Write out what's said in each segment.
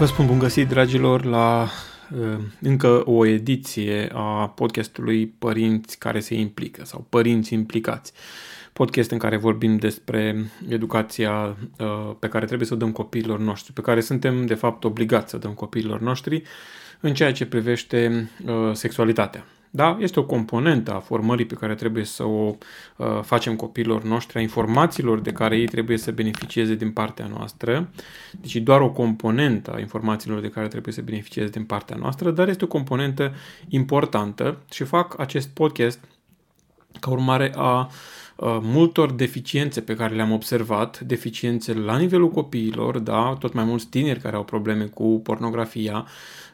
Vă spun bun găsit, dragilor, la uh, încă o ediție a podcastului Părinți care se implică sau Părinți implicați. Podcast în care vorbim despre educația uh, pe care trebuie să o dăm copiilor noștri, pe care suntem de fapt obligați să dăm copiilor noștri în ceea ce privește uh, sexualitatea. Da? Este o componentă a formării pe care trebuie să o uh, facem copiilor noștri, a informațiilor de care ei trebuie să beneficieze din partea noastră. Deci doar o componentă a informațiilor de care trebuie să beneficieze din partea noastră, dar este o componentă importantă și fac acest podcast ca urmare a uh, multor deficiențe pe care le-am observat, deficiențe la nivelul copiilor, da, tot mai mulți tineri care au probleme cu pornografia, Um,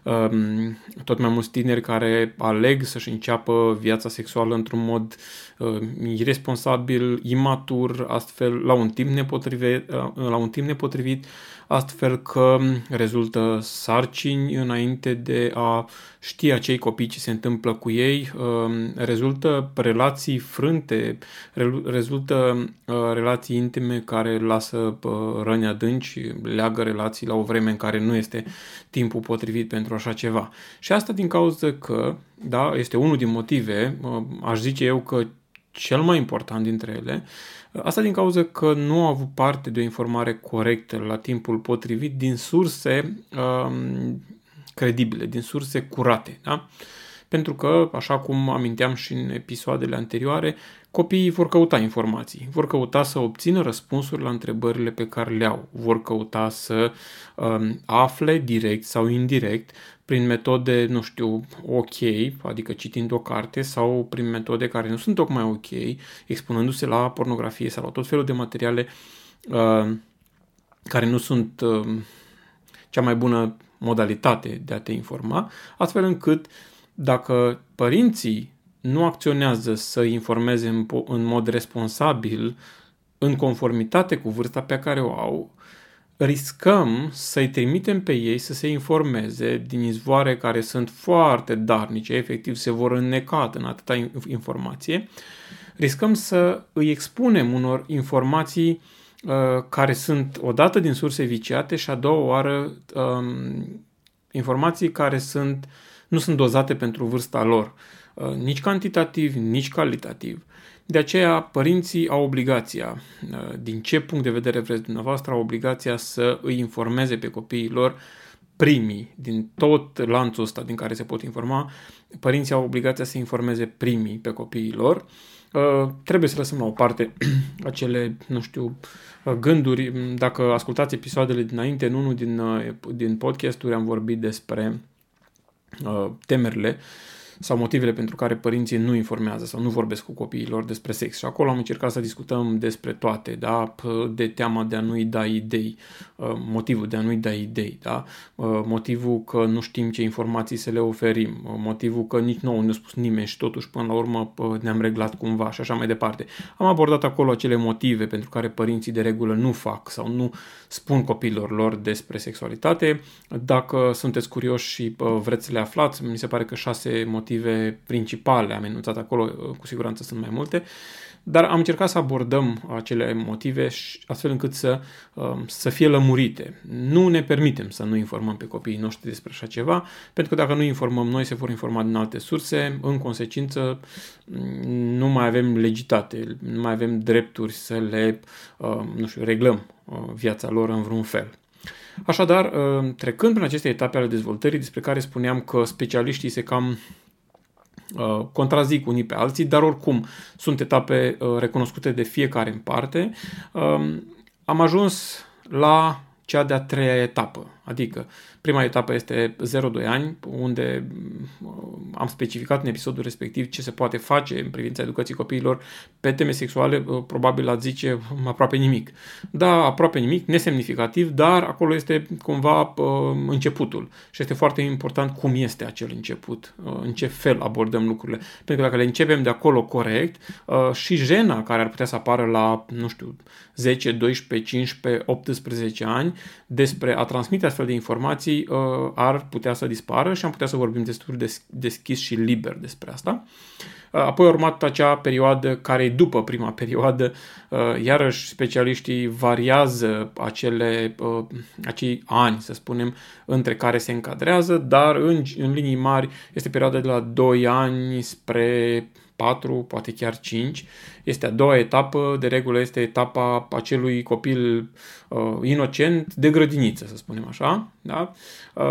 tot mai mulți tineri care aleg să-și înceapă viața sexuală într-un mod uh, irresponsabil, imatur, astfel la un timp nepotrivit, uh, la un timp nepotrivit astfel că rezultă sarcini înainte de a ști acei copii ce se întâmplă cu ei, um, rezultă relații frânte, rezultă uh, relații intime care lasă uh, răni adânci, leagă relații la o vreme în care nu este timpul potrivit pentru așa ceva. Și asta din cauza că, da, este unul din motive, uh, aș zice eu că cel mai important dintre ele, Asta din cauza că nu au avut parte de o informare corectă la timpul potrivit din surse um, credibile, din surse curate. Da? Pentru că, așa cum aminteam și în episoadele anterioare, copiii vor căuta informații, vor căuta să obțină răspunsuri la întrebările pe care le au, vor căuta să um, afle direct sau indirect prin metode, nu știu, ok, adică citind o carte sau prin metode care nu sunt tocmai ok, expunându-se la pornografie sau la tot felul de materiale uh, care nu sunt uh, cea mai bună modalitate de a te informa, astfel încât dacă părinții nu acționează să informeze în, în mod responsabil, în conformitate cu vârsta pe care o au, riscăm să-i trimitem pe ei să se informeze din izvoare care sunt foarte darnice, efectiv se vor înneca în atâta informație, riscăm să îi expunem unor informații uh, care sunt odată din surse viciate și a doua oară um, informații care sunt, nu sunt dozate pentru vârsta lor, uh, nici cantitativ, nici calitativ. De aceea, părinții au obligația, uh, din ce punct de vedere vreți dumneavoastră, au obligația să îi informeze pe copiii lor primii, din tot lanțul ăsta din care se pot informa, părinții au obligația să informeze primii pe copiii lor. Uh, trebuie să lăsăm la o parte acele, nu știu, uh, gânduri. Dacă ascultați episoadele dinainte, în unul din, din podcasturi am vorbit despre o temerle, sau motivele pentru care părinții nu informează sau nu vorbesc cu copiilor despre sex. Și acolo am încercat să discutăm despre toate, da? de teama de a nu-i da idei, uh, motivul de a nu-i da idei, da? Uh, motivul că nu știm ce informații să le oferim, uh, motivul că nici nouă nu a spus nimeni și totuși până la urmă ne-am reglat cumva și așa mai departe. Am abordat acolo acele motive pentru care părinții de regulă nu fac sau nu spun copiilor lor despre sexualitate. Dacă sunteți curioși și vreți să le aflați, mi se pare că șase motive motive principale am enunțat acolo, cu siguranță sunt mai multe, dar am încercat să abordăm acele motive astfel încât să, um, să fie lămurite. Nu ne permitem să nu informăm pe copiii noștri despre așa ceva, pentru că dacă nu informăm noi, se vor informa din alte surse, în consecință nu mai avem legitate, nu mai avem drepturi să le, um, nu știu, reglăm uh, viața lor în vreun fel. Așadar, um, trecând prin aceste etape ale dezvoltării, despre care spuneam că specialiștii se cam Uh, contrazic unii pe alții, dar oricum sunt etape uh, recunoscute de fiecare în parte. Um, am ajuns la cea de-a treia etapă, adică prima etapă este 0-2 ani, unde uh, am specificat în episodul respectiv ce se poate face în privința educației copiilor pe teme sexuale, probabil ați zice aproape nimic. Da, aproape nimic, nesemnificativ, dar acolo este cumva începutul și este foarte important cum este acel început, în ce fel abordăm lucrurile. Pentru că dacă le începem de acolo corect, și jena care ar putea să apară la, nu știu, 10, 12, 15, 18 ani despre a transmite astfel de informații ar putea să dispară și am putea să vorbim destul de deschis și liber despre asta. Apoi a urmat acea perioadă care e după prima perioadă, iarăși specialiștii variază acele, acei ani, să spunem, între care se încadrează, dar în, în linii mari este perioada de la 2 ani spre 4, poate chiar 5. Este a doua etapă, de regulă este etapa acelui copil uh, inocent de grădiniță, să spunem așa, da? uh,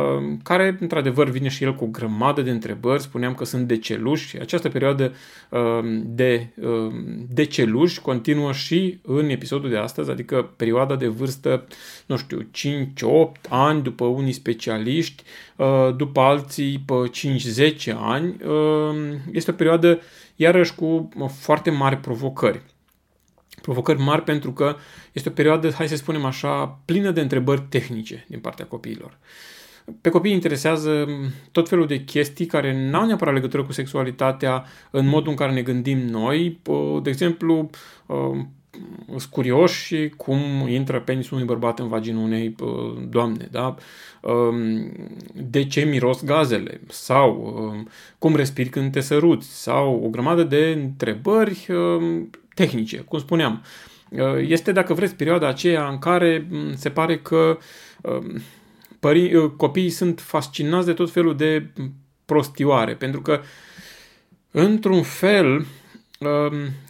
care într-adevăr vine și el cu o grămadă de întrebări, spuneam că sunt deceluși. Această perioadă uh, de uh, deceluși continuă și în episodul de astăzi, adică perioada de vârstă, nu știu, 5-8 ani după unii specialiști, uh, după alții pe 5-10 ani. Uh, este o perioadă iarăși cu foarte mari provocări. Provocări mari pentru că este o perioadă, hai să spunem așa, plină de întrebări tehnice din partea copiilor. Pe copii interesează tot felul de chestii care nu au neapărat legătură cu sexualitatea în modul în care ne gândim noi. De exemplu, sunt curioși cum intră penisul unui bărbat în vaginul unei doamne, da? Um, de ce miros gazele sau um, cum respiri când te săruți sau o grămadă de întrebări um, tehnice, cum spuneam. Uh, este, dacă vreți, perioada aceea în care se pare că pări, uh, copiii sunt fascinați de tot felul de prostioare, pentru că, într-un fel,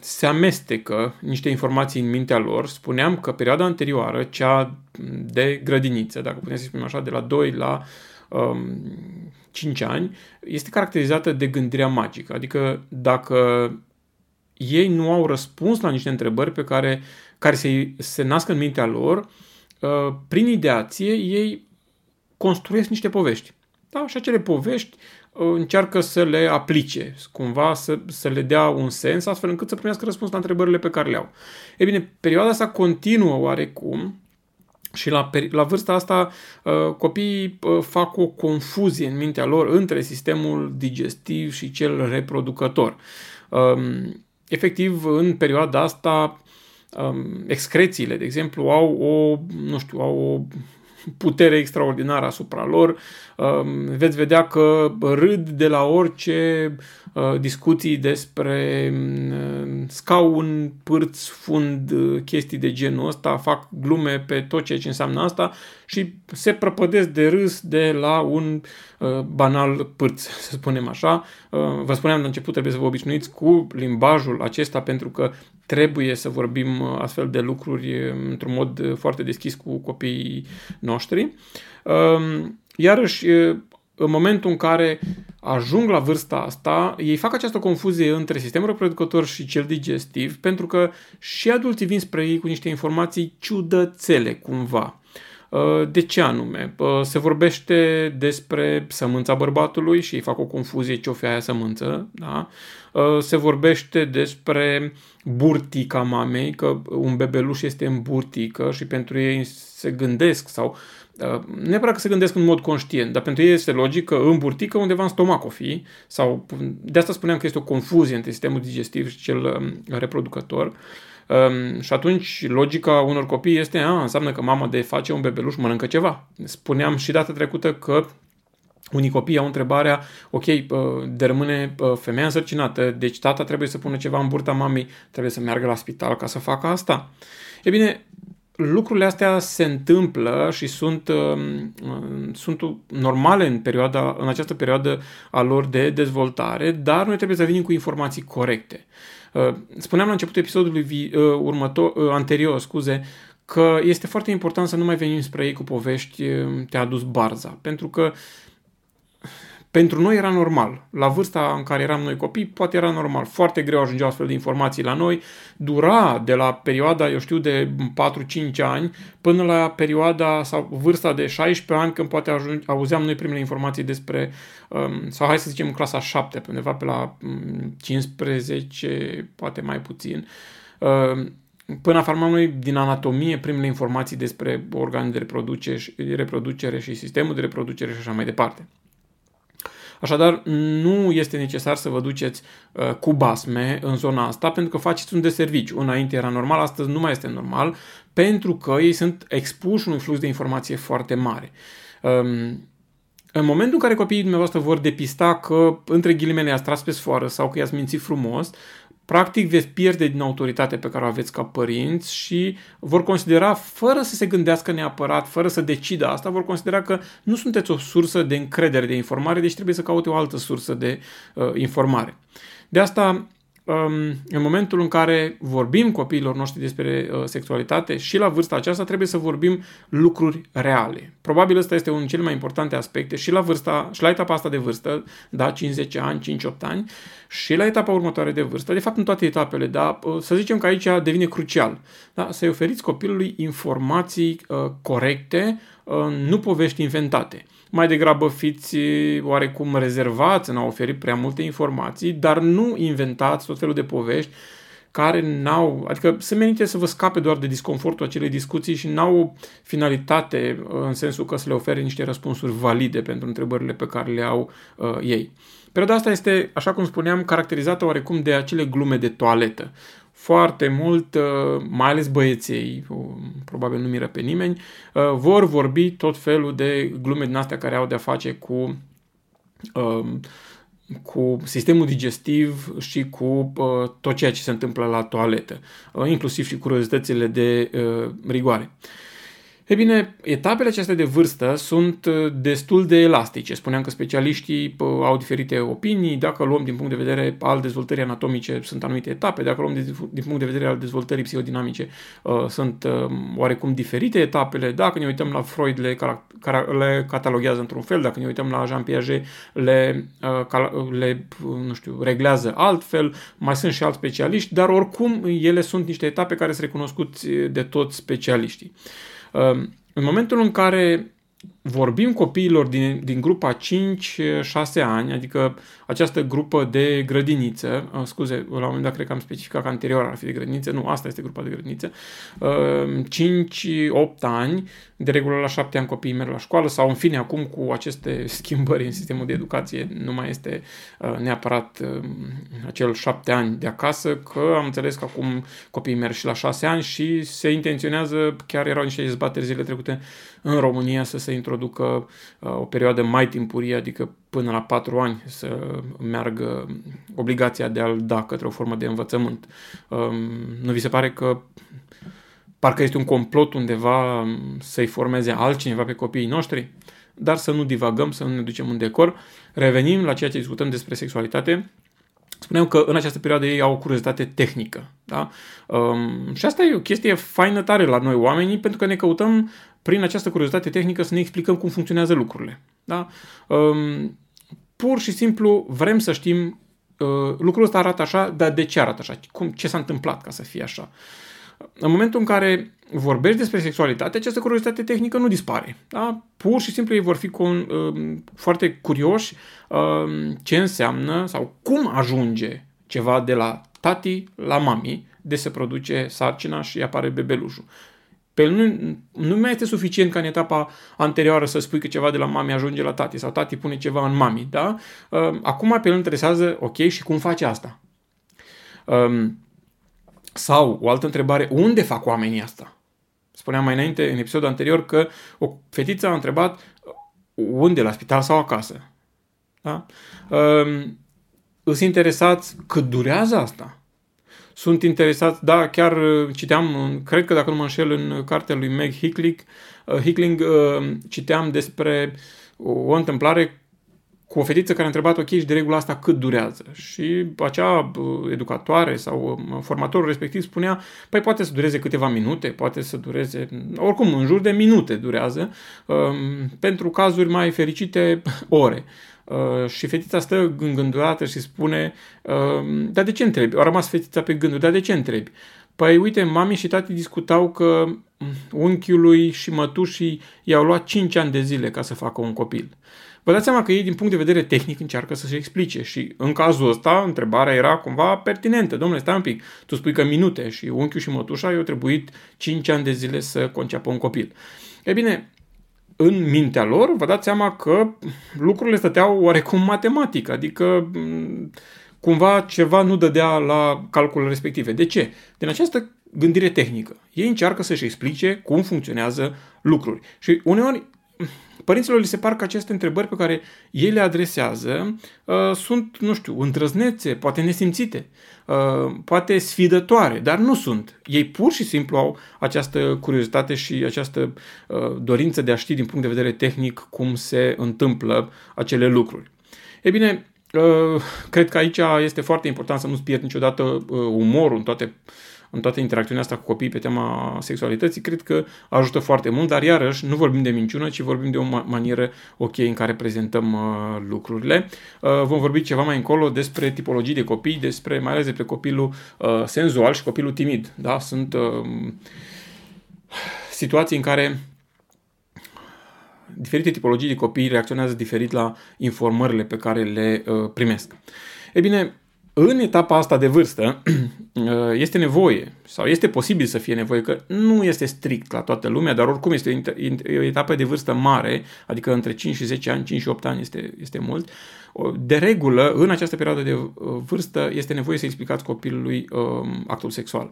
se amestecă niște informații în mintea lor. Spuneam că perioada anterioară, cea de grădiniță, dacă putem să spunem așa, de la 2 la um, 5 ani, este caracterizată de gândirea magică. Adică dacă ei nu au răspuns la niște întrebări pe care, care se, se nasc în mintea lor, uh, prin ideație ei construiesc niște povești. Da? Și acele povești încearcă să le aplice, cumva să, să le dea un sens, astfel încât să primească răspuns la întrebările pe care le au. E bine, perioada asta continuă oarecum și la, la vârsta asta uh, copiii uh, fac o confuzie în mintea lor între sistemul digestiv și cel reproducător. Um, efectiv, în perioada asta, um, excrețiile, de exemplu, au o, nu știu, au o putere extraordinară asupra lor. Um, veți vedea că râd de la orice uh, discuții despre um, scaun, pârți, fund, uh, chestii de genul ăsta, fac glume pe tot ceea ce înseamnă asta și se prăpădesc de râs de la un uh, banal pârț, să spunem așa. Vă spuneam la început, trebuie să vă obișnuiți cu limbajul acesta pentru că trebuie să vorbim astfel de lucruri într-un mod foarte deschis cu copiii noștri. Um, iarăși, în momentul în care ajung la vârsta asta, ei fac această confuzie între sistemul reproducător și cel digestiv, pentru că și adulții vin spre ei cu niște informații ciudățele, cumva. Uh, de ce anume? Uh, se vorbește despre sămânța bărbatului și ei fac o confuzie ce o fi aia sămânță. Da? Uh, se vorbește despre burtica mamei, că un bebeluș este în burtică și pentru ei se gândesc sau nu neapărat că se gândesc în mod conștient, dar pentru ei este logic că în burtică undeva în stomac o fi, sau de asta spuneam că este o confuzie între sistemul digestiv și cel um, reproducător. Um, și atunci logica unor copii este, a, înseamnă că mama de face un bebeluș mănâncă ceva. Spuneam și data trecută că unii copii au întrebarea, ok, de rămâne femeia însărcinată, deci tata trebuie să pună ceva în burta mamei, trebuie să meargă la spital ca să facă asta. E bine, lucrurile astea se întâmplă și sunt, um, sunt normale în, perioada, în această perioadă a lor de dezvoltare, dar noi trebuie să venim cu informații corecte. Uh, spuneam la începutul episodului uh, următor, uh, anterior, scuze, că este foarte important să nu mai venim spre ei cu povești te-a dus barza, pentru că Pentru noi era normal. La vârsta în care eram noi copii, poate era normal. Foarte greu ajungeau astfel de informații la noi. Dura de la perioada, eu știu, de 4-5 ani până la perioada sau vârsta de 16 ani, când poate ajunge, auzeam noi primele informații despre, um, sau hai să zicem clasa 7, undeva pe la 15, um, poate mai puțin. Um, Până afirmăm noi din anatomie primele informații despre organe de reproducere, reproducere și sistemul de reproducere și așa mai departe. Așadar, nu este necesar să vă duceți uh, cu basme în zona asta pentru că faceți un deserviciu. Înainte era normal, astăzi nu mai este normal pentru că ei sunt expuși unui flux de informație foarte mare. Um, în momentul în care copiii dumneavoastră vor depista că, între ghilimele, i-ați tras pe sfoară sau că i-ați mințit frumos, practic veți pierde din autoritatea pe care o aveți ca părinți și vor considera, fără să se gândească neapărat, fără să decidă asta, vor considera că nu sunteți o sursă de încredere de informare, deci trebuie să caute o altă sursă de uh, informare. De asta în momentul în care vorbim copiilor noștri despre uh, sexualitate și la vârsta aceasta trebuie să vorbim lucruri reale. Probabil ăsta este unul din cele mai importante aspecte și la vârsta, și la etapa asta de vârstă, da, 50 ani, 5-8 ani, și la etapa următoare de vârstă, de fapt în toate etapele, da, uh, să zicem că aici devine crucial, da, să-i oferiți copilului informații uh, corecte, uh, nu povești inventate mai degrabă fiți oarecum rezervați în a oferi prea multe informații, dar nu inventați tot felul de povești care n-au, adică se menite să vă scape doar de disconfortul acelei discuții și n-au finalitate în sensul că să le ofere niște răspunsuri valide pentru întrebările pe care le au uh, ei. Perioada asta este, așa cum spuneam, caracterizată oarecum de acele glume de toaletă foarte mult, uh, mai ales băieței, probabil nu miră pe nimeni, uh, vor vorbi tot felul de glume din astea care au de-a face cu um, cu sistemul digestiv și cu uh, tot ceea ce se întâmplă la toaletă, inclusiv și curiozitățile de rigoare. E bine, etapele acestea de vârstă sunt uh, destul de elastice. Spuneam că specialiștii au diferite opinii. Dacă luăm din punct de vedere al dezvoltării anatomice, sunt anumite etape. Dacă luăm din punct de vedere al dezvoltării psihodinamice, uh, sunt uh, oarecum diferite etapele. Dacă ne uităm la Freud, le, le cataloghează într-un fel. Dacă ne uităm la Jean Piaget, le, le nu știu, reglează altfel. Mai sunt și alți specialiști, dar oricum ele sunt niște etape care sunt recunoscuți de toți specialiștii. În momentul în care vorbim copiilor din, din grupa 5-6 ani, adică această grupă de grădiniță, uh, scuze, la un moment dat cred că am specificat că anterior ar fi de grădiniță, nu, asta este grupa de grădiniță, uh, 5-8 ani, de regulă la 7 ani copiii merg la școală sau în fine acum cu aceste schimbări în sistemul de educație nu mai este uh, neapărat uh, acel 7 ani de acasă, că am înțeles că acum copiii merg și la 6 ani și se intenționează, chiar erau niște dezbateri zile trecute în România să se introducă uh, o perioadă mai timpurie, adică până la 4 ani să meargă obligația de a-l da către o formă de învățământ. Um, nu vi se pare că parcă este un complot undeva um, să-i formeze altcineva pe copiii noștri? Dar să nu divagăm, să nu ne ducem în decor. Revenim la ceea ce discutăm despre sexualitate. Spuneam că în această perioadă ei au o curiozitate tehnică. Da? Um, și asta e o chestie faină tare la noi oamenii, pentru că ne căutăm prin această curiozitate tehnică să ne explicăm cum funcționează lucrurile. Da? Um, pur și simplu vrem să știm uh, lucrul ăsta arată așa, dar de ce arată așa? Cum, ce s-a întâmplat ca să fie așa? În momentul în care vorbești despre sexualitate, această curiozitate tehnică nu dispare. Da? Pur și simplu ei vor fi con, uh, foarte curioși uh, ce înseamnă sau cum ajunge ceva de la tati la mami, de se produce sarcina și apare bebelușul. Pe el nu, nu mai este suficient ca în etapa anterioară să spui că ceva de la mami ajunge la tati sau tati pune ceva în mami, da? Uh, acum pe el interesează, ok, și cum face asta? Um, sau, o altă întrebare, unde fac oamenii asta? Spuneam mai înainte, în episodul anterior, că o fetiță a întrebat unde, la spital sau acasă. Da? Um, îți interesați cât durează asta? sunt interesați, da, chiar uh, citeam, cred că dacă nu mă înșel, în cartea lui Meg Hickling, uh, Hickling uh, citeam despre o întâmplare cu o fetiță care a întrebat, ok, și de regulă asta cât durează? Și acea educatoare sau formatorul respectiv spunea, păi poate să dureze câteva minute, poate să dureze, oricum, în jur de minute durează, um, pentru cazuri mai fericite, ore. Uh, și fetița stă îngânduată și spune, uh, dar de ce întrebi? A rămas fetița pe gânduri, dar de ce întrebi? Păi uite, mami și tati discutau că mm, unchiului și mătușii i-au luat 5 ani de zile ca să facă un copil. Vă dați seama că ei, din punct de vedere tehnic, încearcă să se explice și în cazul ăsta, întrebarea era cumva pertinentă. Domnule, stai un pic, tu spui că minute și unchiul și mătușa i-au trebuit 5 ani de zile să conceapă un copil. E bine, în mintea lor, vă dați seama că lucrurile stăteau oarecum matematic, adică mm, cumva ceva nu dădea la calculul respective. De ce? Din această gândire tehnică. Ei încearcă să-și explice cum funcționează lucruri. Și uneori părinților li se par că aceste întrebări pe care ei le adresează uh, sunt, nu știu, îndrăznețe, poate nesimțite, uh, poate sfidătoare, dar nu sunt. Ei pur și simplu au această curiozitate și această uh, dorință de a ști din punct de vedere tehnic cum se întâmplă acele lucruri. E bine, uh, cred că aici este foarte important să nu-ți pierd niciodată uh, umorul în toate uh, în toată interacțiunea asta cu copiii pe tema sexualității, cred că ajută foarte mult, dar iarăși nu vorbim de minciună, ci vorbim de o manieră ok în care prezentăm uh, lucrurile. Uh, vom vorbi ceva mai încolo despre tipologii de copii, despre mai ales despre copilul uh, senzual și copilul timid. Da? Sunt uh, situații în care diferite tipologii de copii reacționează diferit la informările pe care le uh, primesc. E bine, în etapa asta de vârstă este nevoie sau este posibil să fie nevoie, că nu este strict la toată lumea, dar oricum este o etapă de vârstă mare, adică între 5 și 10 ani, 5 și 8 ani este, este mult. De regulă, în această perioadă de uh, vârstă, este nevoie să explicați copilului um, actul sexual.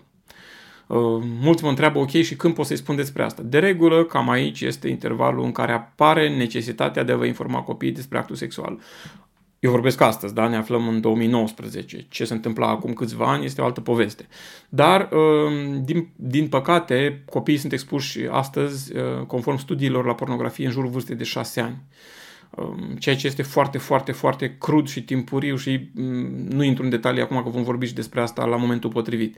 Uh, mulți mă întreabă, ok, și când pot să-i spun despre asta? De regulă, cam aici este intervalul în care apare necesitatea de a vă informa copiii despre actul sexual. Eu vorbesc astăzi, da? ne aflăm în 2019. Ce se întâmplă acum câțiva ani este o altă poveste. Dar, um, din, din păcate, copiii sunt expuși astăzi, uh, conform studiilor, la pornografie în jurul vârstei de 6 ani. Um, ceea ce este foarte, foarte, foarte crud și timpuriu și mm, nu intru în detalii acum că vom vorbi și despre asta la momentul potrivit.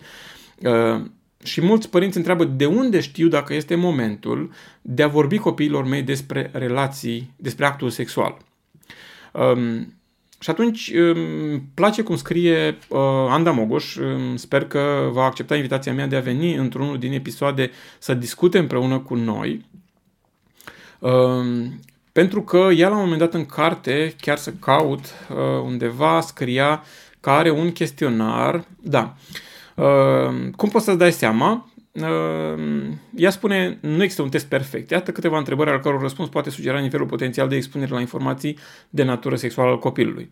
Uh, și mulți părinți întreabă de unde știu dacă este momentul de a vorbi copiilor mei despre relații, despre actul sexual. Um, și atunci îmi place cum scrie uh, Anda Mogoș, sper că va accepta invitația mea de a veni într-unul din episoade să discute împreună cu noi, uh, pentru că ea la un moment dat în carte, chiar să caut uh, undeva, scria că are un chestionar, da, uh, cum poți să-ți dai seama Ehm, ea spune, nu există un test perfect. Iată câteva întrebări al căror răspuns poate sugera nivelul potențial de expunere la informații de natură sexuală al copilului.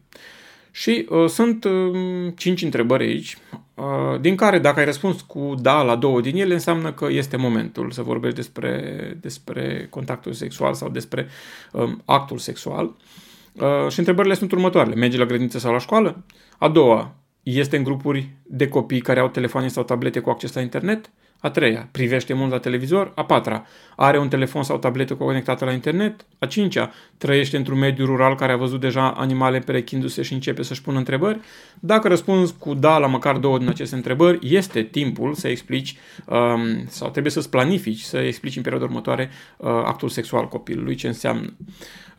Și uh, sunt uh, cinci întrebări aici, uh, din care dacă ai răspuns cu da la două din ele, înseamnă că este momentul să vorbești despre, despre contactul sexual sau despre uh, actul sexual. Uh, și întrebările sunt următoarele. Merge la grădiniță sau la școală? A doua, este în grupuri de copii care au telefoane sau tablete cu acces la internet? A treia, privește mult la televizor. A patra, are un telefon sau tabletă conectată la internet. A cincea, trăiește într-un mediu rural care a văzut deja animale perechindu-se și începe să-și pună întrebări. Dacă răspunzi cu da la măcar două din aceste întrebări, este timpul să explici um, sau trebuie să-ți planifici, să explici în perioada următoare uh, actul sexual copilului, ce înseamnă.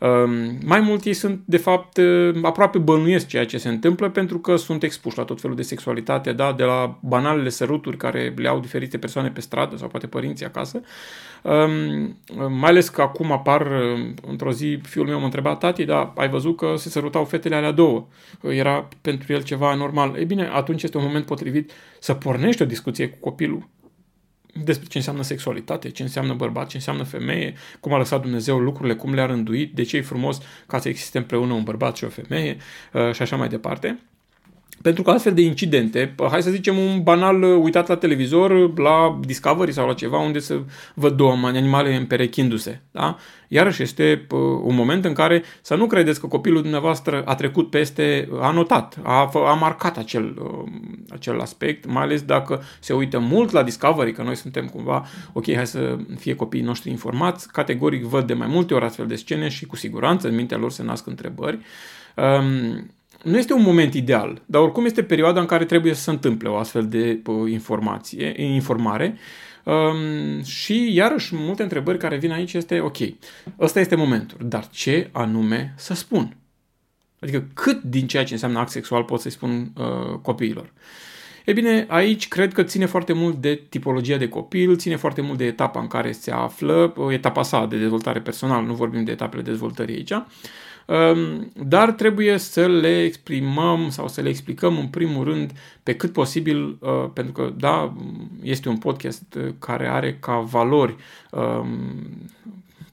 Um, mai mult ei sunt, de fapt, uh, aproape bănuiesc ceea ce se întâmplă pentru că sunt expuși la tot felul de sexualitate, da? de la banalele săruturi care le au diferite persoane pe stradă sau poate părinții acasă. Um, mai ales că acum apar, uh, într-o zi, fiul meu mă întreba, tati, dar ai văzut că se sărutau fetele alea două. Era pentru el ceva normal. Ei bine, atunci este un moment potrivit să pornești o discuție cu copilul despre ce înseamnă sexualitate, ce înseamnă bărbat, ce înseamnă femeie, cum a lăsat Dumnezeu lucrurile, cum le-a rânduit, de ce e frumos ca să existe împreună un bărbat și o femeie uh, și așa mai departe. Pentru că astfel de incidente, hai să zicem un banal uh, uitat la televizor, la Discovery sau la ceva unde să văd două animale împerechindu-se, da? Iarăși este uh, un moment în care să nu credeți că copilul dumneavoastră a trecut peste, a notat, a, a marcat acel, uh, acel aspect, mai ales dacă se uită mult la Discovery, că noi suntem cumva, ok, hai să fie copiii noștri informați, categoric văd de mai multe ori astfel de scene și cu siguranță în mintea lor se nasc întrebări. Um, nu este un moment ideal, dar oricum este perioada în care trebuie să se întâmple o astfel de informație, informare. Um, și iarăși multe întrebări care vin aici este ok, ăsta este momentul, dar ce anume să spun? Adică cât din ceea ce înseamnă act sexual pot să-i spun uh, copiilor. E bine, aici cred că ține foarte mult de tipologia de copil, ține foarte mult de etapa în care se află, etapa sa de dezvoltare personală, nu vorbim de etapele dezvoltării aici, um, dar trebuie să le exprimăm sau să le explicăm în primul rând pe cât posibil, uh, pentru că, da, este un podcast care are ca valori um,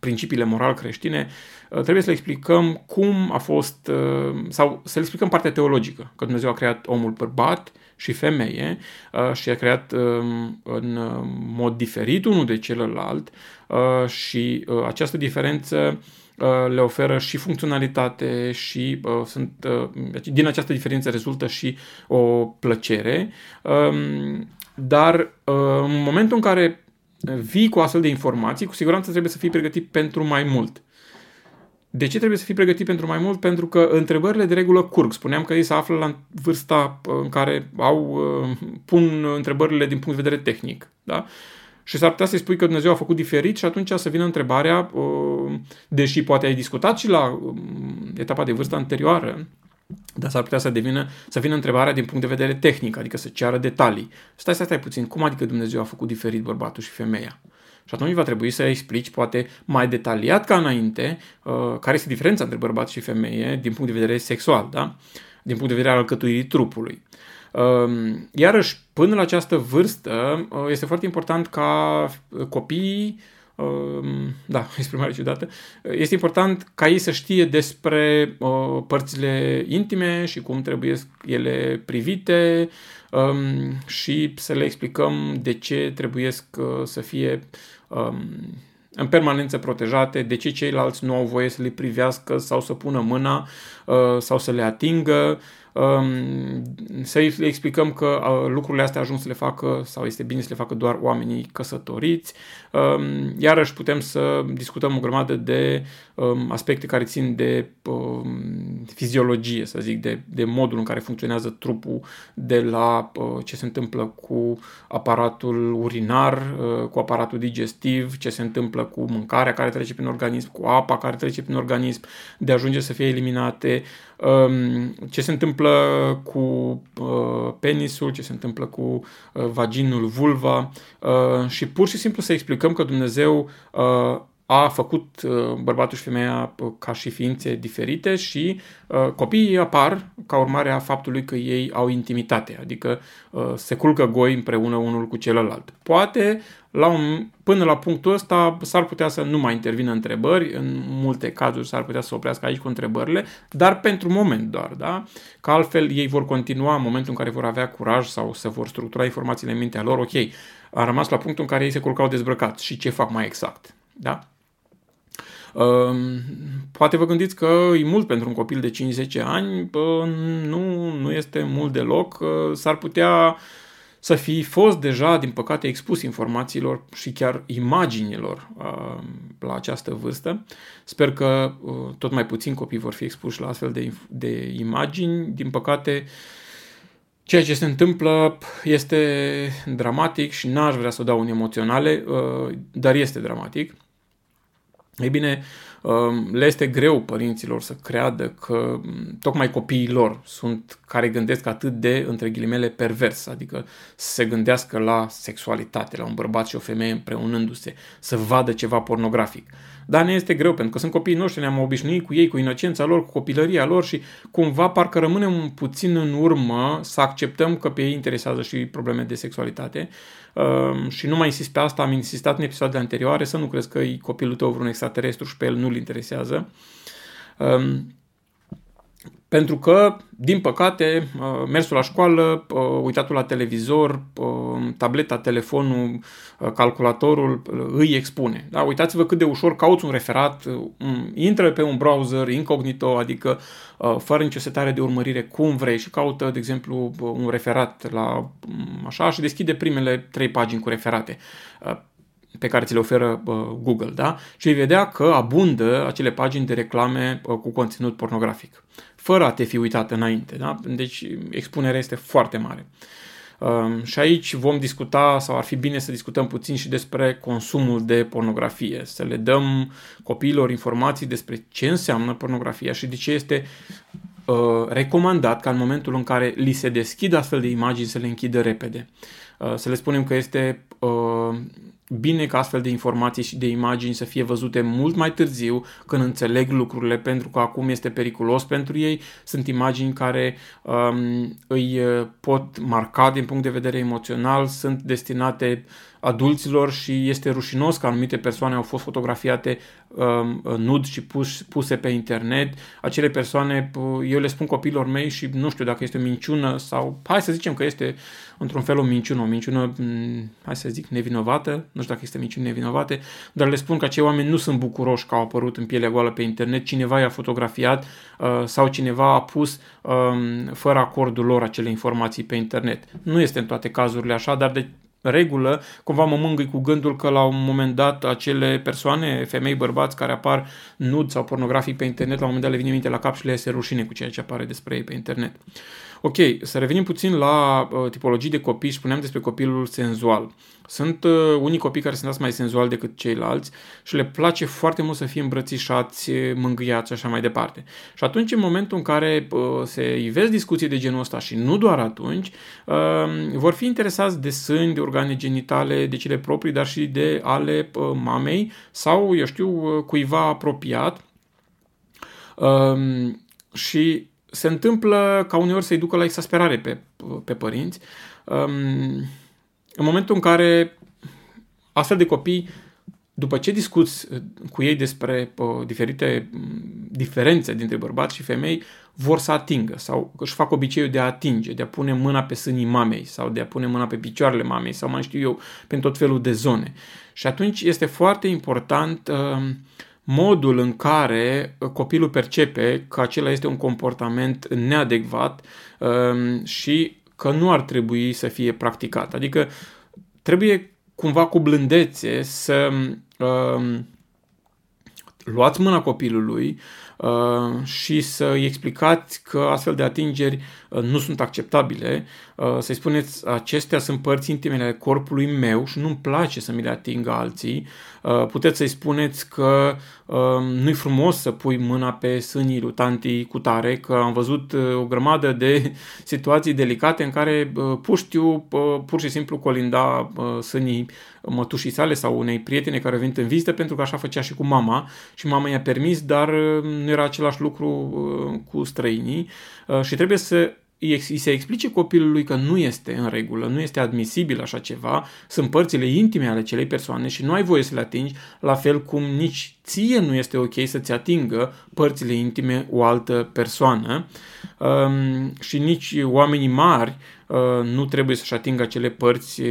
principiile moral creștine, uh, trebuie să le explicăm cum a fost, uh, sau să le explicăm partea teologică, că Dumnezeu a creat omul bărbat și femeie uh, și a creat um, în mod diferit unul de celălalt și această diferență le oferă și funcționalitate și sunt, din această diferență rezultă și o plăcere, um, dar în momentul în care vii cu astfel de informații, cu siguranță trebuie să fii pregătit pentru mai mult. De ce trebuie să fii pregătit pentru mai mult? Pentru că întrebările de regulă curg. Spuneam că ei se află la vârsta uh, în care au, uh, pun întrebările din punct de vedere tehnic. Da? Și s-ar putea să-i spui că Dumnezeu a făcut diferit și atunci să vină întrebarea, uh, deși poate ai discutat și la etapa de vârstă anterioară, dar s-ar putea să devină, să vină întrebarea din punct de vedere tehnic, adică să ceară detalii. Stai, stai, stai puțin, cum adică Dumnezeu a făcut diferit bărbatul și femeia? Și atunci va trebui să explici, poate mai detaliat ca înainte, uh, care este diferența între bărbat și femeie din punct de vedere sexual, da? din punct de vedere al alcătuirii trupului. Uh, iarăși, până la această vârstă, uh, este foarte important ca copiii Ehm, da, exprimare ciudată, este important ca ei să știe despre uh, părțile intime și cum trebuie ele privite um, și să le explicăm de ce trebuie uh, să fie um, în permanență protejate, de ce ceilalți nu au voie să le privească sau să pună mâna uh, sau să le atingă. Um, să le explicăm că uh, lucrurile astea ajuns să le facă sau este bine să le facă doar oamenii căsătoriți. Um, iarăși putem să discutăm o grămadă de um, aspecte care țin de fiziologie, să zic, de, de modul în care funcționează trupul, de la uh, ce se întâmplă cu aparatul urinar, uh, cu aparatul digestiv, ce se întâmplă cu mâncarea care trece prin organism, cu apa care trece prin organism, de ajunge să fie eliminate, ce se întâmplă cu uh, penisul, ce se întâmplă cu uh, vaginul, vulva. Uh, și pur și simplu să explicăm că Dumnezeu a făcut bărbatul și femeia ca și ființe diferite și copiii apar ca urmare a faptului că ei au intimitate, adică se culcă goi împreună unul cu celălalt. Poate la un, până la punctul ăsta s-ar putea să nu mai intervină întrebări, în multe cazuri s-ar putea să oprească aici cu întrebările, dar pentru moment doar, da? Că altfel ei vor continua în momentul în care vor avea curaj sau se vor structura informațiile în mintea lor, ok, a rămas la punctul în care ei se culcau dezbrăcați și ce fac mai exact, da? Uh, poate vă gândiți că e mult pentru un copil de 5-10 ani, uh, nu, nu este mult deloc, uh, s-ar putea uh, să fi fost deja, din păcate, expus informațiilor și chiar imaginilor uh, la această vârstă. Sper că uh, tot mai puțini copii vor fi expuși la astfel de, de imagini. Din păcate, ceea ce se întâmplă este dramatic și n-aș vrea să dau un emoționale, uh, dar este dramatic. Ei bine, um, le este greu părinților să creadă că um, tocmai copiii lor sunt care gândesc atât de, între ghilimele, pervers, adică să se gândească la sexualitate, la un bărbat și o femeie împreunându-se, să vadă ceva pornografic. Dar ne este greu, pentru că sunt copiii noștri, ne-am obișnuit cu ei, cu inocența lor, cu copilăria lor și cumva parcă rămânem puțin în urmă să acceptăm că pe ei interesează și probleme de sexualitate. Um, și nu mai insist pe asta, am insistat în episoadele anterioare, să nu crezi că e copilul tău vreun extraterestru și pe el nu-l interesează. Um, pentru că, din păcate, uh, mersul la școală, uh, uitatul la televizor, uh, tableta, telefonul, calculatorul îi expune. Da? Uitați-vă cât de ușor cauți un referat, intră pe un browser incognito, adică fără nicio setare de urmărire cum vrei și caută, de exemplu, un referat la așa și deschide primele trei pagini cu referate pe care ți le oferă Google, da? Și vei vedea că abundă acele pagini de reclame cu conținut pornografic fără a te fi uitat înainte. Da? Deci expunerea este foarte mare. Um, și aici vom discuta, sau ar fi bine să discutăm puțin și despre consumul de pornografie, să le dăm copiilor informații despre ce înseamnă pornografia și de ce este recomandat ca în momentul în care li se deschid astfel de imagini să le închidă repede. Să le spunem că este bine ca astfel de informații și de imagini să fie văzute mult mai târziu, când înțeleg lucrurile, pentru că acum este periculos pentru ei. Sunt imagini care um, îi pot marca din punct de vedere emoțional, sunt destinate adulților și este rușinos că anumite persoane au fost fotografiate um, nud și pus, puse pe internet. Acele persoane, eu le spun copiilor mei și nu știu dacă este o minciună sau hai să zicem că este într-un fel o minciună, o minciună, mm, hai să zic, nevinovată, nu știu dacă este minciună nevinovate, dar le spun că acei oameni nu sunt bucuroși că au apărut în pielea goală pe internet, cineva i-a fotografiat uh, sau cineva a pus um, fără acordul lor acele informații pe internet. Nu este în toate cazurile așa, dar de regulă, cumva mă mângâi cu gândul că la un moment dat acele persoane, femei, bărbați care apar nud sau pornografic pe internet, la un moment dat le vine minte la cap și le iese rușine cu ceea ce apare despre ei pe internet. Ok, să revenim puțin la uh, tipologii de copii, spuneam despre copilul senzual. Sunt uh, unii copii care sunt mai senzuali decât ceilalți și le place foarte mult să fie îmbrățișați, mângâiați și așa mai departe. Și atunci, în momentul în care uh, se ivesc discuții de genul ăsta și nu doar atunci, uh, vor fi interesați de sâni, de organe genitale, de cele proprii, dar și de ale uh, mamei sau, eu știu, uh, cuiva apropiat. Uh, și se întâmplă ca uneori să-i ducă la exasperare pe, pe părinți. Um, în momentul în care astfel de copii, după ce discuți uh, cu ei despre uh, diferite mm, diferențe dintre bărbați și femei, vor să atingă sau își fac obiceiul de a atinge, de a pune mâna pe sânii mamei sau de a pune mâna pe picioarele mamei sau mai știu eu, pe tot felul de zone. Și atunci este foarte important uh, modul în care uh, copilul percepe că acela este un comportament neadecvat uh, și că nu ar trebui să fie practicat. Adică trebuie cumva cu blândețe să uh, luați mâna copilului uh, și să îi explicați că astfel de atingeri uh, nu sunt acceptabile, uh, să-i spuneți acestea sunt părți intime ale corpului meu și nu-mi place să mi le atingă alții, uh, puteți să-i spuneți că uh, nu-i frumos să pui mâna pe sânii lui tanti cu tare, că am văzut uh, o grămadă de situații delicate în care uh, puștiu uh, pur și simplu colinda uh, sânii mătușii sale sau unei prietene care vin în vizită pentru că așa făcea și cu mama și mama i-a permis, dar uh, nu era același lucru uh, cu străinii. Uh, și trebuie să îi se explice copilului că nu este în regulă, nu este admisibil așa ceva, sunt părțile intime ale acelei persoane și nu ai voie să le atingi, la fel cum nici ție nu este ok să-ți atingă părțile intime o altă persoană um, și nici oamenii mari uh, nu trebuie să-și atingă acele părți uh,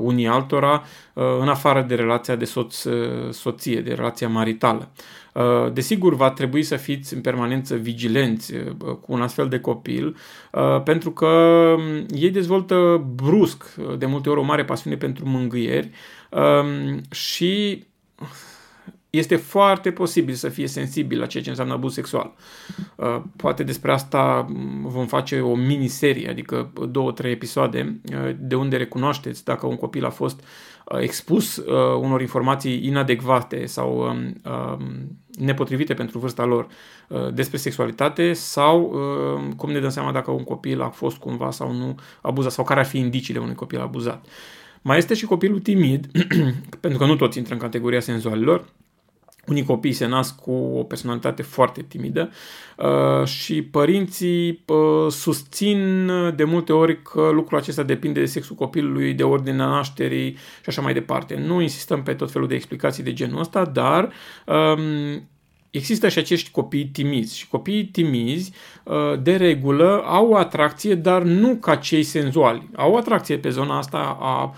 unii altora uh, în afară de relația de soț-soție, de relația maritală. Uh, desigur, va trebui să fiți în permanență vigilenți uh, cu un astfel de copil, uh, pentru că um, ei dezvoltă brusc, de multe ori, o mare pasiune pentru mângâieri um, și este foarte posibil să fie sensibil la ceea ce înseamnă abuz sexual. Poate despre asta um, vom face o miniserie, adică două, trei episoade, de unde recunoașteți dacă un copil a fost expus unor informații inadecvate sau nepotrivite pentru vârsta lor uh, despre sexualitate sau uh, cum ne dăm seama dacă un copil a fost cumva sau nu abuzat sau care ar fi indiciile unui copil abuzat. Mai este și copilul timid, pentru că nu toți intră în categoria senzualilor, unii copii se nasc cu o personalitate foarte timidă uh, și părinții uh, susțin de multe ori că lucrul acesta depinde de sexul copilului, de ordinea nașterii și așa mai departe. Nu insistăm pe tot felul de explicații de genul ăsta, dar um, există și acești copii timizi și copiii timizi uh, de regulă au atracție, dar nu ca cei senzuali. Au atracție pe zona asta a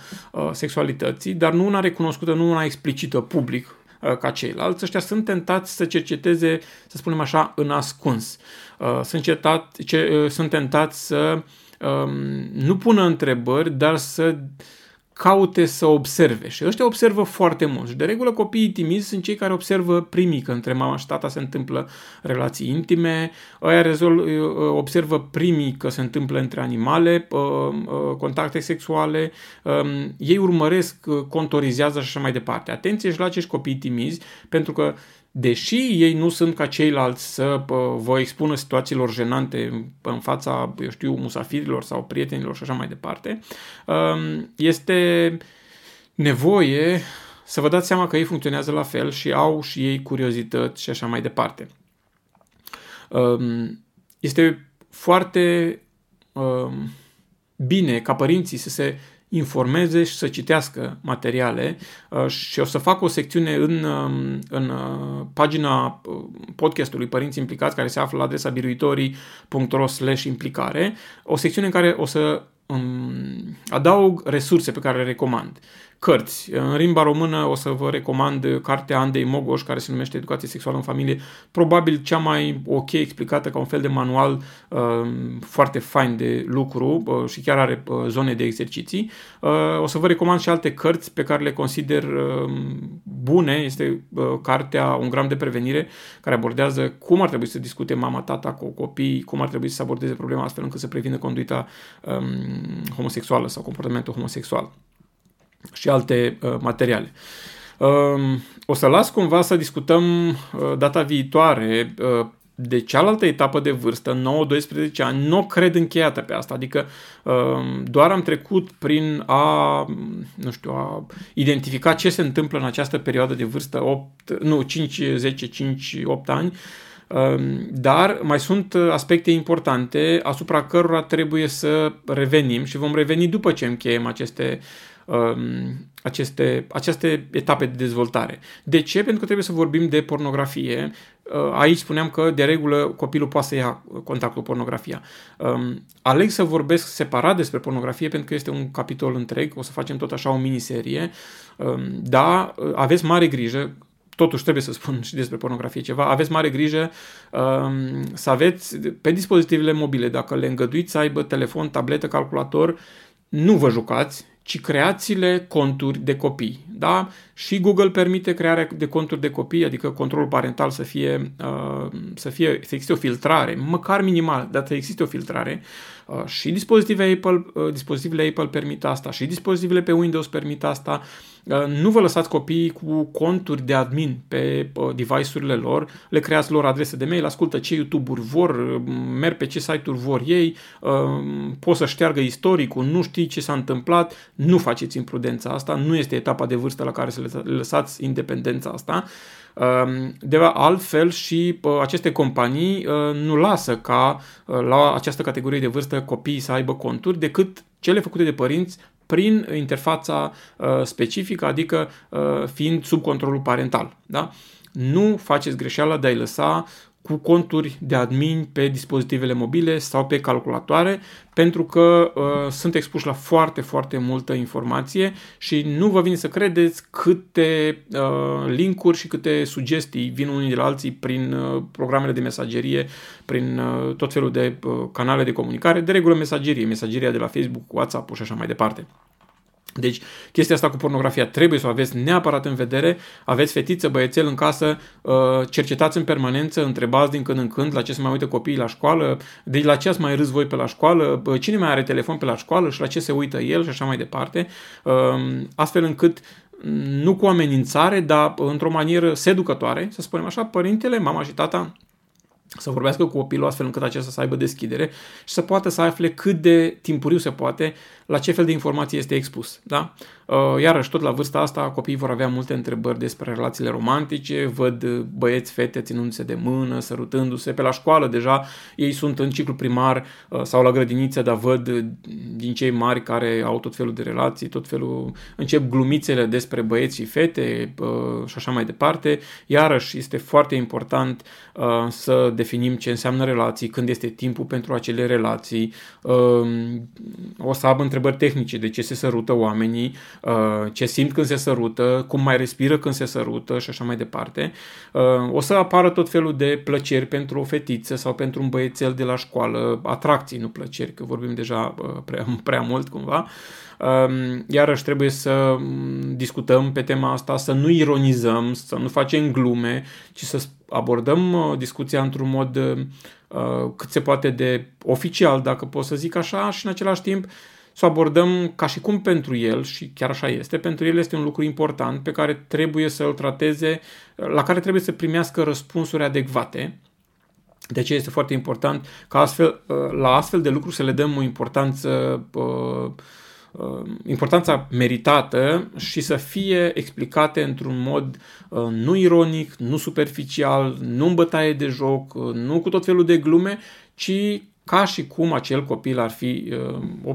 sexualității, dar nu una recunoscută, nu una explicită public Uh, ca ceilalți, ăștia sunt tentați să cerceteze, să spunem așa, în ascuns. Uh, sunt, cetat, ce, uh, sunt tentați să um, nu pună întrebări, dar să caute să observe. Și ăștia observă foarte mult. Și de regulă copiii timizi sunt cei care observă primii că între mama și tata se întâmplă relații intime, ăia rezol, observă primii că se întâmplă între animale, contacte sexuale, um, ei urmăresc, contorizează și așa mai departe. Atenție și la acești copii timizi pentru că deși ei nu sunt ca ceilalți să vă expună situațiilor jenante în fața, eu știu, musafirilor sau prietenilor și așa mai departe, um, este nevoie să vă dați seama că ei funcționează la fel și au și ei curiozități și așa mai departe. Um, este foarte um, bine ca părinții să se informeze și să citească materiale uh, și o să fac o secțiune în, um, în uh, pagina uh, podcastului Părinți Implicați, care se află la adresa biruitorii.ro implicare, o secțiune în care o să um, adaug resurse pe care le recomand cărți. În limba română o să vă recomand cartea Andei Mogoș, care se numește Educație sexuală în familie, probabil cea mai ok explicată ca un fel de manual uh, foarte fain de lucru uh, și chiar are uh, zone de exerciții. Uh, o să vă recomand și alte cărți pe care le consider uh, bune. Este uh, cartea Un gram de prevenire, care abordează cum ar trebui să discute mama, tata cu copii, cum ar trebui să abordeze problema astfel încât să prevină conduita um, homosexuală sau comportamentul homosexual și alte uh, materiale. Uh, o să las cumva să discutăm uh, data viitoare uh, de cealaltă etapă de vârstă, 9-12 ani, nu cred încheiată pe asta, adică uh, doar am trecut prin a, nu știu, a identifica ce se întâmplă în această perioadă de vârstă, 8, nu, 5, 10, 5, 8 ani, um, dar mai sunt aspecte importante asupra cărora trebuie să revenim și vom reveni după ce încheiem aceste Um, aceste, aceste etape de dezvoltare. De ce? Pentru că trebuie să vorbim de pornografie. Uh, aici spuneam că, de regulă, copilul poate să ia contact cu pornografia. Um, aleg să vorbesc separat despre pornografie pentru că este un capitol întreg, o să facem tot așa o miniserie. Um, da, aveți mare grijă, totuși trebuie să spun și despre pornografie ceva, aveți mare grijă um, să aveți pe dispozitivele mobile, dacă le îngăduiți să aibă telefon, tabletă, calculator, nu vă jucați, ci creați-le conturi de copii. Da? Și Google permite crearea de conturi de copii, adică controlul parental să fie, uh, să fie, să existe o filtrare, măcar minimal, dar să existe o filtrare. Uh, și dispozitivele Apple, uh, dispozitivele Apple permit asta, și dispozitivele pe Windows permit asta. Uh, nu vă lăsați copiii cu conturi de admin pe uh, device-urile lor, le creați lor adrese de mail, ascultă ce YouTube-uri vor, uh, merg pe ce site-uri vor ei, uh, pot să șteargă istoricul, nu știi ce s-a întâmplat, nu faceți imprudența asta, nu este etapa de vârstă la care să le lăsați independența asta. Um, de altfel și aceste companii uh, nu lasă ca uh, la această categorie de vârstă copiii să aibă conturi decât cele făcute de părinți prin interfața uh, specifică, adică fiind sub controlul parental. Da? Nu faceți greșeala de a-i lăsa cu conturi de admin pe dispozitivele mobile sau pe calculatoare, pentru că uh, sunt expuși la foarte, foarte multă informație și nu vă vine să credeți câte uh, linkuri și câte sugestii vin unii de la alții prin uh, programele de mesagerie, prin uh, tot felul de uh, canale de comunicare, de regulă mesagerie, mesageria de la Facebook, WhatsApp și așa mai departe. Deci, chestia asta cu pornografia trebuie să o aveți neapărat în vedere. Aveți fetiță, băiețel în casă, uh, cercetați în permanență, întrebați din când în când la ce se mai uită copiii la școală, de la ce ați mai râs voi pe la școală, cine mai are telefon pe la școală și la ce se uită el și așa mai departe, um, astfel încât nu cu amenințare, dar într-o manieră seducătoare, să spunem așa, părintele, mama și tata să vorbească cu copilul astfel încât acesta să aibă deschidere și să poată să afle cât de timpuriu se poate la ce fel de informații este expus. Da? Uh, iarăși, tot la vârsta asta, copiii vor avea multe întrebări despre relațiile romantice, văd băieți, fete ținându-se de mână, sărutându-se. Pe la școală deja ei sunt în ciclu primar uh, sau la grădiniță, dar văd din cei mari care au tot felul de relații, tot felul, încep glumițele despre băieți și fete uh, și așa mai departe. Iarăși, este foarte important să definim ce înseamnă relații, când este timpul pentru acele relații. O să am întrebări tehnice, de ce se sărută oamenii, uh, ce simt când se sărută, cum mai respiră când se sărută și așa mai departe. Uh, o să apară tot felul de plăceri pentru o fetiță sau pentru un băiețel de la școală, atracții, nu plăceri, că vorbim deja uh, prea, prea mult cumva. Um, iarăși trebuie să mm, discutăm pe tema asta, să nu ironizăm, să nu facem glume, ci să abordăm discuția într-un mod cât se poate de oficial, dacă pot să zic așa, și în același timp să o abordăm ca și cum pentru el, și chiar așa este, pentru el este un lucru important pe care trebuie să-l trateze, la care trebuie să primească răspunsuri adecvate. De aceea este foarte important ca astfel, la astfel de lucruri să le dăm o importanță uh, importanța meritată și să fie explicate într-un mod uh, nu ironic, nu superficial, nu în bătaie de joc, uh, nu cu tot felul de glume, ci ca și cum acel copil ar fi uh, o,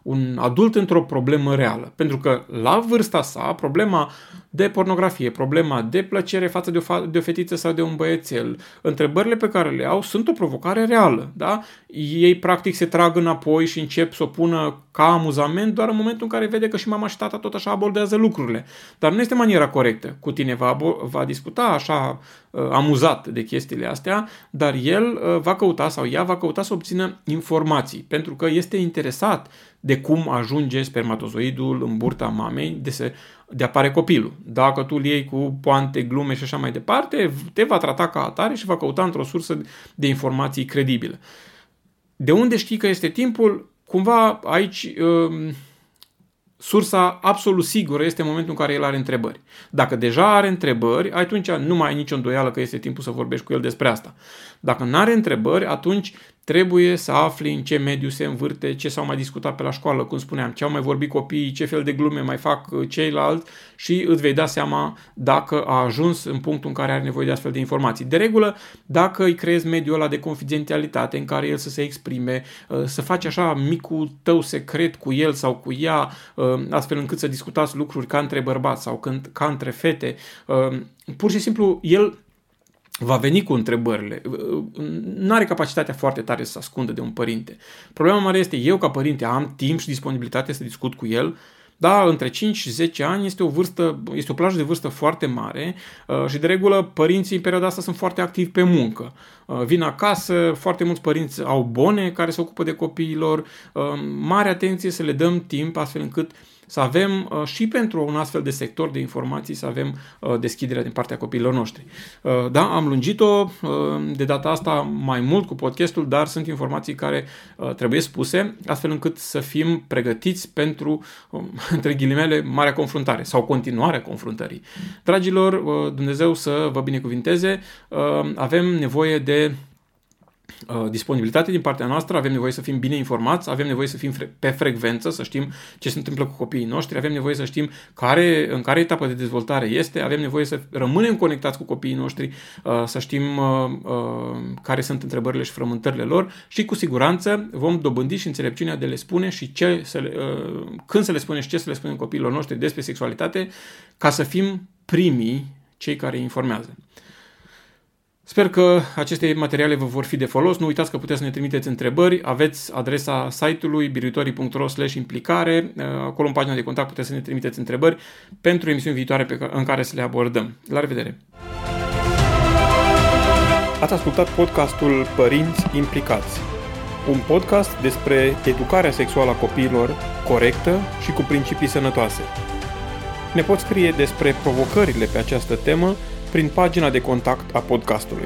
un adult într-o problemă reală. Pentru că la vârsta sa, problema de pornografie, problema de plăcere față de o, fa- de o fetiță sau de un băiețel, întrebările pe care le au sunt o provocare reală. Da? Ei practic se trag înapoi și încep să o pună ca amuzament doar în momentul în care vede că și mama și tata tot așa abordează lucrurile. Dar nu este maniera corectă. Cu tine va, va discuta așa uh, amuzat de chestiile astea, dar el uh, va căuta sau ea va căuta să obțină informații, pentru că este interesat de cum ajunge spermatozoidul în burta mamei de, se, de apare copilul. Dacă tu îl iei cu poante, glume și așa mai departe, te va trata ca atare și va căuta într-o sursă de informații credibile. De unde știi că este timpul? Cumva aici um, sursa absolut sigură este momentul în care el are întrebări. Dacă deja are întrebări, atunci nu mai ai nicio îndoială că este timpul să vorbești cu el despre asta. Dacă nu are întrebări, atunci trebuie să afli în ce mediu se învârte, ce s-au mai discutat pe la școală, cum spuneam, ce au mai vorbit copiii, ce fel de glume mai fac uh, ceilalți și îți vei da seama dacă a ajuns în punctul în care are nevoie de astfel de informații. De regulă, dacă îi creezi mediul ăla de confidențialitate în care el să se exprime, uh, să faci așa micul tău secret cu el sau cu ea, uh, astfel încât să discutați lucruri ca între bărbați sau ca între fete, pur și simplu el va veni cu întrebările. Nu are capacitatea foarte tare să se ascundă de un părinte. Problema mare este eu ca părinte am timp și disponibilitate să discut cu el, da, între 5 și 10 ani este o vârstă, este o plajă de vârstă foarte mare uh, și de regulă părinții în perioada asta sunt foarte activi pe muncă. Uh, vin acasă, foarte mulți părinți au bone care se ocupă de copiilor, uh, mare atenție să le dăm timp astfel încât să avem uh, și pentru un astfel de sector de informații să avem uh, deschiderea din partea copiilor noștri. Uh, da, am lungit-o de data asta mai mult cu podcastul, dar sunt informații care trebuie spuse astfel încât să fim pregătiți pentru, um, între ghilimele, marea confruntare sau continuarea confruntării. Dragilor, Dumnezeu să vă binecuvinteze, avem nevoie de Uh, disponibilitate din partea noastră, avem nevoie să fim bine informați, avem nevoie să fim pe frecvență, să știm ce se întâmplă cu copiii noștri, avem nevoie să știm care, în care etapă de dezvoltare este, avem nevoie să rămânem conectați cu copiii noștri, uh, să știm uh, care sunt întrebările și frământările lor și cu siguranță vom dobândi și înțelepciunea de le spune și ce să le, când să le spunem și ce să le spunem copiilor noștri despre sexualitate ca să fim primii cei care îi informează. Sper că aceste materiale vă vor fi de folos. Nu uitați că puteți să ne trimiteți întrebări. Aveți adresa site-ului biruitorii.ro implicare. Uh, acolo în pagina de contact puteți să ne trimiteți întrebări pentru emisiuni viitoare pe în care să le abordăm. La revedere! Ați ascultat podcastul Părinți implicați. Un podcast despre educarea sexuală a copiilor corectă și cu principii sănătoase. Ne poți scrie despre provocările pe această temă prin pagina de contact a podcastului.